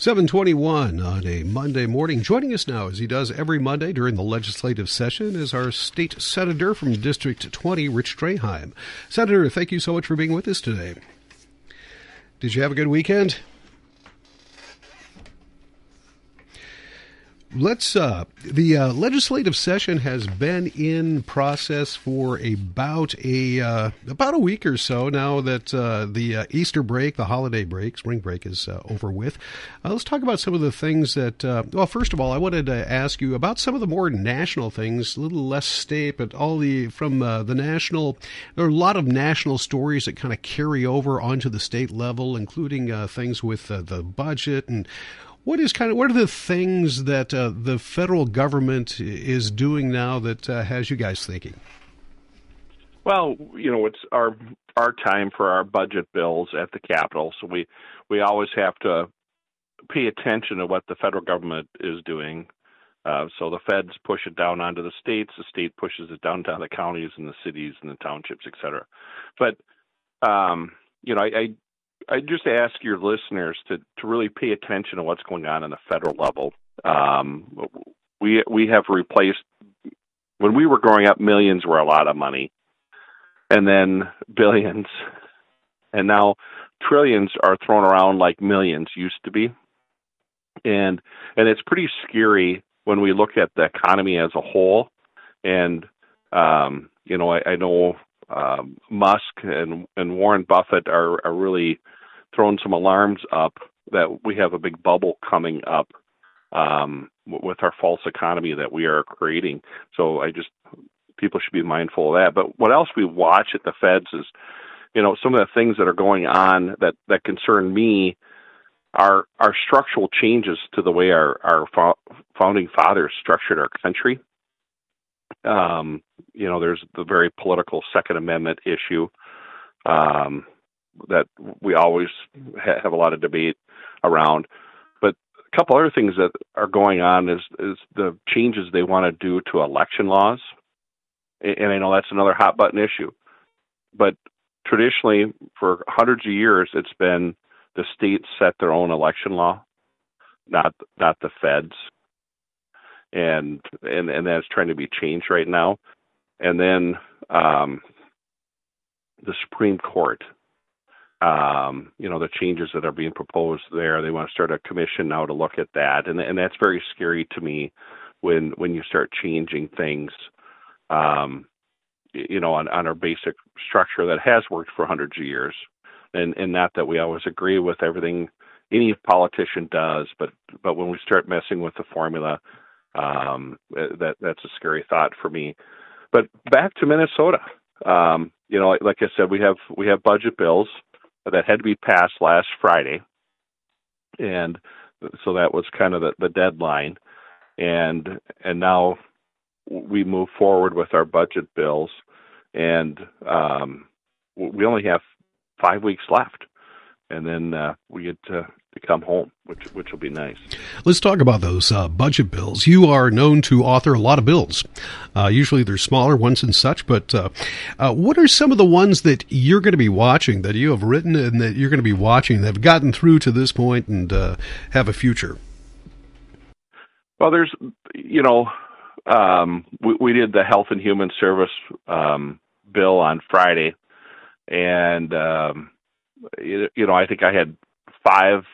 721 on a Monday morning. Joining us now, as he does every Monday during the legislative session, is our state senator from District 20, Rich Draheim. Senator, thank you so much for being with us today. Did you have a good weekend? Let's. Uh, the uh, legislative session has been in process for about a uh, about a week or so now that uh, the uh, Easter break, the holiday break, spring break is uh, over with. let's talk about some of the things that. well, first of all, I wanted to ask you about some of the more national things, a little less state, but all the from the national. There are a lot of national stories that kind of carry over onto the state level, including things with the budget and what is kind of what are the things that uh, the federal government is doing now that uh, has you guys thinking? Well, you know, it's our our time for our budget bills at the Capitol, so we we always have to pay attention to what the federal government is doing. Uh, so the feds push it down onto the states, the state pushes it down to the counties and the cities and the townships, et cetera. But um, you know, I, I I just ask your listeners to to really pay attention to what's going on in the federal level. Um, we we have replaced when we were growing up, millions were a lot of money, and then billions, and now trillions are thrown around like millions used to be, and and it's pretty scary when we look at the economy as a whole, and um, you know I, I know um, Musk and and Warren Buffett are, are really throwing some alarms up that we have a big bubble coming up um, with our false economy that we are creating. So I just people should be mindful of that. But what else we watch at the Feds is, you know, some of the things that are going on that that concern me are are structural changes to the way our our founding fathers structured our country. Um, you know, there's the very political Second Amendment issue um, that we always ha- have a lot of debate around. But a couple other things that are going on is is the changes they want to do to election laws, and I know that's another hot button issue. But traditionally, for hundreds of years, it's been the states set their own election law, not not the feds and and and that's trying to be changed right now. And then um, the Supreme Court, um, you know, the changes that are being proposed there. They want to start a commission now to look at that, and and that's very scary to me when when you start changing things. Um, you know, on, on our basic structure that has worked for hundreds of years, and and not that we always agree with everything any politician does, but but when we start messing with the formula, um, that that's a scary thought for me. But back to Minnesota. Um, you know, like, like I said, we have we have budget bills that had to be passed last Friday, and so that was kind of the, the deadline. And and now we move forward with our budget bills, and um, we only have five weeks left and then uh, we get to, to, come home, which which will be nice. Let's talk about those uh, budget bills. You are known to author a lot of bills. Uh, usually they're smaller ones and such, but uh, uh, what are some of the ones that you're going to be watching that you have written and that you're going to be watching that have gotten through to this point and uh, have a future? Well, there's you know um, we, we, did the Health and Human Service um, bill on Friday, and um, you know, I think I had five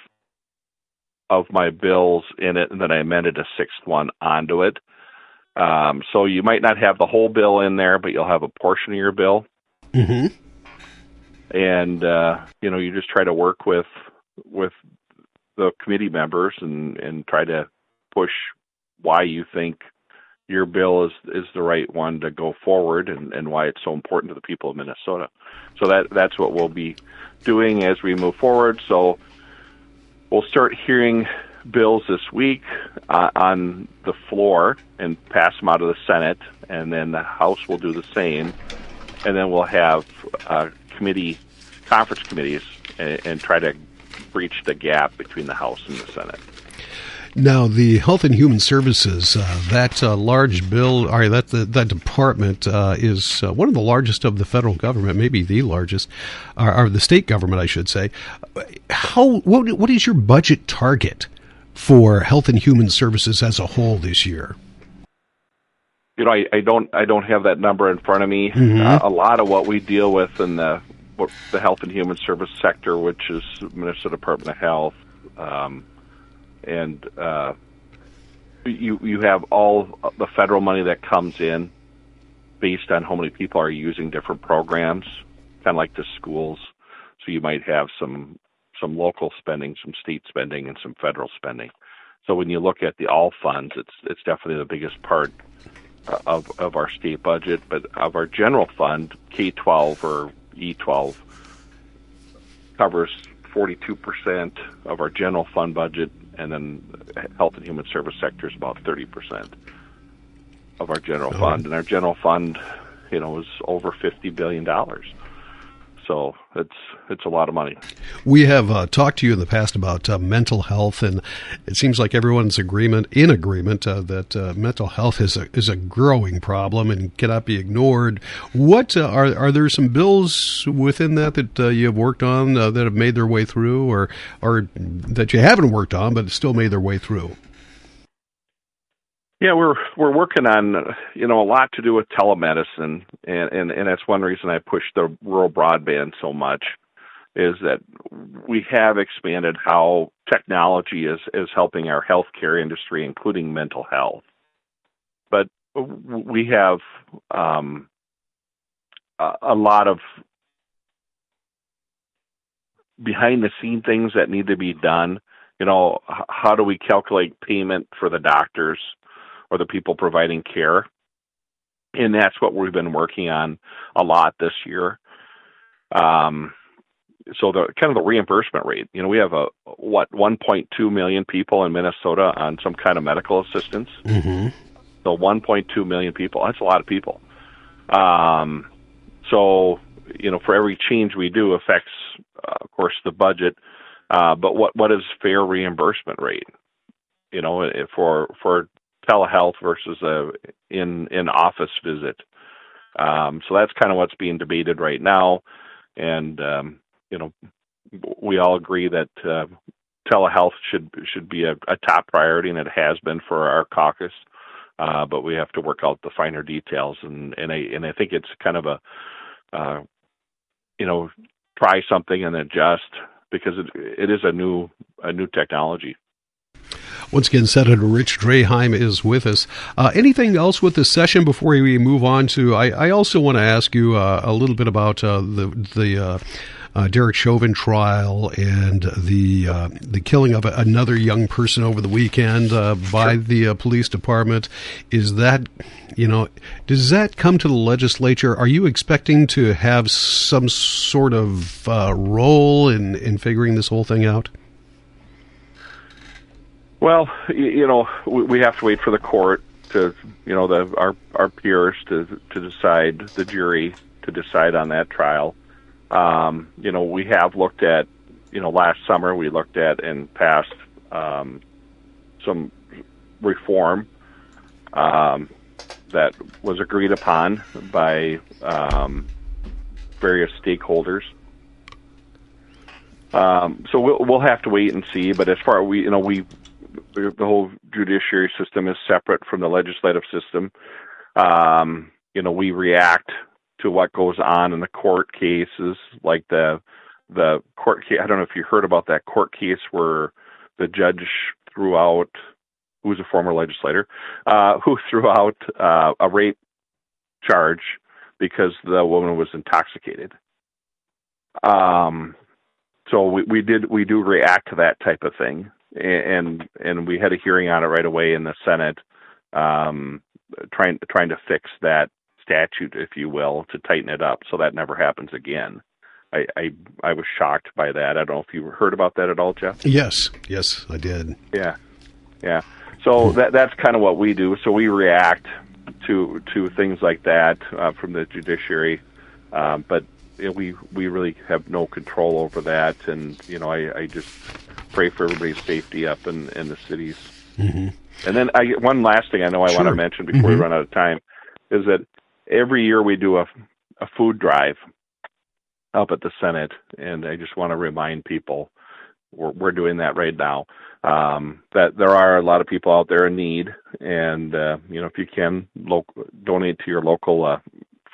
of my bills in it, and then I amended a sixth one onto it. Um, so you might not have the whole bill in there, but you'll have a portion of your bill. Mm-hmm. And uh, you know, you just try to work with with the committee members and and try to push why you think your bill is is the right one to go forward and, and why it's so important to the people of Minnesota. So that that's what we'll be doing as we move forward. So we'll start hearing bills this week uh, on the floor and pass them out of the Senate, and then the House will do the same, and then we'll have uh, committee conference committees and, and try to breach the gap between the House and the Senate. Now, the Health and Human Services, uh, that uh, large bill, or that that department uh, is uh, one of the largest of the federal government, maybe the largest, or, or, the state government, I should say. How what what is your budget target for Health and Human Services as a whole this year? You know, I, I don't I don't have that number in front of me. Mhm. Uh, a lot of what we deal with in the the health and human service sector, which is Minnesota Department of Health, um, and uh, you you have all the federal money that comes in based on how many people are using different programs, kind of like the schools. So you might have some some local spending, some state spending, and some federal spending. So when you look at the all funds, it's it's definitely the biggest part uh, of of our state budget. But of our general fund, K twelve or E twelve covers forty two percent of our general fund budget, and then health and human service sector is about thirty percent of our general Oh. fund. And our general fund, you know, is over fifty billion dollars. So it's it's a lot of money. We have uh, talked to you in the past about uh, mental health, and it seems like everyone's agreement in agreement uh, that uh, mental health is a is a growing problem and cannot be ignored. What uh, are are there some bills within that that uh, you have worked on that have made their way through, or or that you haven't worked on but still made their way through? Yeah, we're we're working on uh, you know a lot to do with telemedicine, and and and that's one reason I push the rural broadband so much, is that we have expanded how technology is is helping our healthcare industry, including mental health. But we have um, a, a lot of behind the scene things that need to be done. You know, how do we calculate payment for the doctors? Or the people providing care. And that's what we've been working on a lot this year. Um, so the kind of the reimbursement rate, you know, we have a what 1.2 million people in Minnesota on some kind of medical assistance. Mm-hmm. So 1.2 million people, that's a lot of people. Um, so you know, for every change we do affects, uh, of course, the budget. Uh, but what what is fair reimbursement rate? You know, eh, for for telehealth versus a in in office visit. Um, so that's kind of what's being debated right now, and um, you know, we all agree that uh, telehealth should should be a, a top priority, and it has been for our caucus. Uh, but we have to work out the finer details, and and I and I think it's kind of a uh, you know try something and adjust because it it is a new a new technology. Once again, Senator Rich Draheim is with us. Uh, anything else with this session before we move on to? I, I also want to ask you uh, a little bit about uh, the the uh, uh, Derek Chauvin trial and the uh, the killing of another young person over the weekend uh, by Sure. the uh, police department. Is that you know does that come to the legislature? Are you expecting to have some sort of uh, role in in figuring this whole thing out? Well, you know, we have to wait for the court to, you know, the our our peers to to decide, the jury to decide on that trial. Um, you know, we have looked at, you know, last summer we looked at and passed um, some reform um, that was agreed upon by um, various stakeholders. Um, so we'll we'll have to wait and see. But as far we, you know, we the whole judiciary system is separate from the legislative system. Um, you know, we react to what goes on in the court cases, like the the court case. I don't know if you heard about that court case where the judge threw out, who was a former legislator, uh, who threw out uh, a rape charge because the woman was intoxicated. Um, so we, we did we do react to that type of thing and and we had a hearing on it right away in the Senate, um, trying trying to fix that statute, if you will, to tighten it up so that never happens again. I I, I was shocked by that. I don't know if you heard about that at all, Jeff. Yes, yes, I did. Yeah, yeah. So that that's kind of what we do. So we react to to things like that uh, from the judiciary, um, but you know, we we really have no control over that. And you know, I, I just pray for everybody's safety up in in the cities. hmm And then I one last thing I know I want to mention before Mhm. we run out of time is that every year we do a a food drive up at the Senate, and I just want to remind people we're we're doing that right now. um, that there are a lot of people out there in need, and uh, you know if you can lo- donate to your local uh,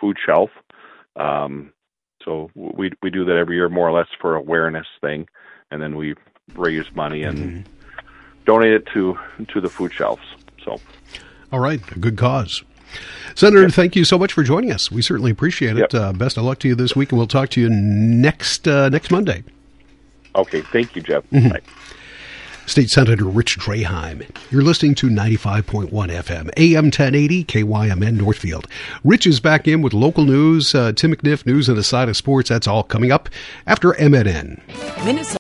food shelf. Um, so we we do that every year, more or less for awareness thing, and then we raise money and mm-hmm. donate it to to the food shelves. So, all right, a good cause. Senator, yep. thank you so much for joining us. We certainly appreciate it. Yep. Uh, best of luck to you this week, and we'll talk to you next uh, next Monday. Okay, thank you, Jeff. Mm-hmm. State Senator Rich Draheim. You're listening to 95.1 FM, AM 1080, KYMN Northfield. Rich is back in with local news, uh, Tim McNiff news and a side of sports. That's all coming up after MNN. Minnesota.